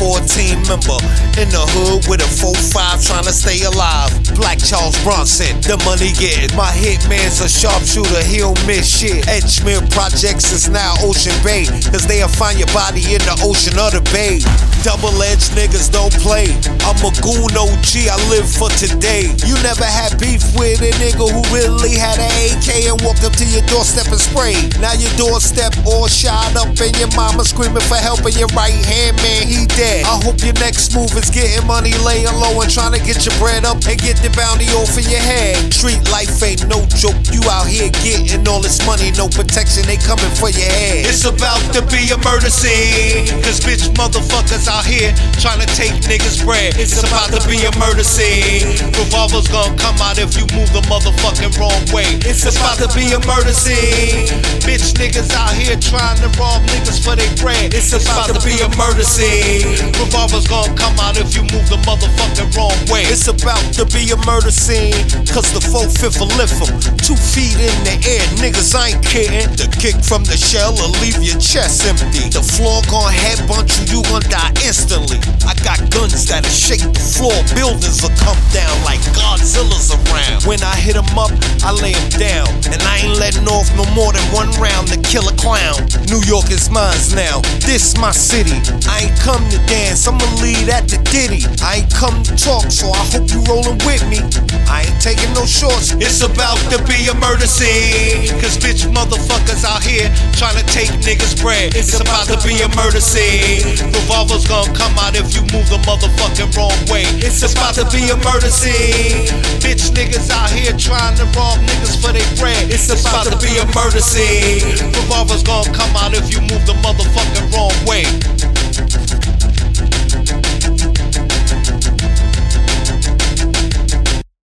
14 member in the hood with a 4-5 trying to stay alive. Black Charles Bronson, the money getting. My hitman's a sharpshooter, he don't miss shit. Edgemere Projects is now Ocean Bay, cause they'll find your body in the ocean or the bay. Double edged niggas don't play. I'm a goon OG, I live for today. You never had beef with a nigga who really And walked up to your doorstep and sprayed. Now your doorstep all shot up and your mama screaming for help and your right hand man, he dead. Hope your next move is getting money, laying low and trying to get your bread up and get the bounty off of your head. Street life ain't no joke. You out here getting all this money, no protection, they coming for your head. It's about to be a murder scene. Cause bitch motherfuckers out here trying to take niggas' bread. It's about to be a murder scene. Revolvers gonna come out if you move the motherfucking wrong way. It's about to be a murder scene. Bitch niggas out here trying to rob niggas for their bread. It's about to be a murder scene. Revolvers gonna come out if you move the motherfucking wrong way. It's about to be a murder scene. Cause the four fifth will them Two feet in the air, niggas I ain't kidding. The kick from the shell will leave your chest empty. The floor gon' headbutt buildings will come down like Godzilla's around. When I hit 'em up, I lay 'em down. And I ain't letting off no more than one round to kill a clown. New York is mine now. This my city. I ain't come to dance, I'ma lead at the ditty. I ain't come to talk, so I hope you rollin' with me. I ain't taking no shorts. It's about to be a murder scene. Cause bitch motherfuckers out here trying to take niggas' bread. It's about to be a murder scene. Revolvers gonna come out if you the motherfucking wrong way. It's about to be a murder scene. Bitch niggas out here trying to rob niggas for their bread. It's about to be a murder scene. Revolvers gonna come out if you move the way.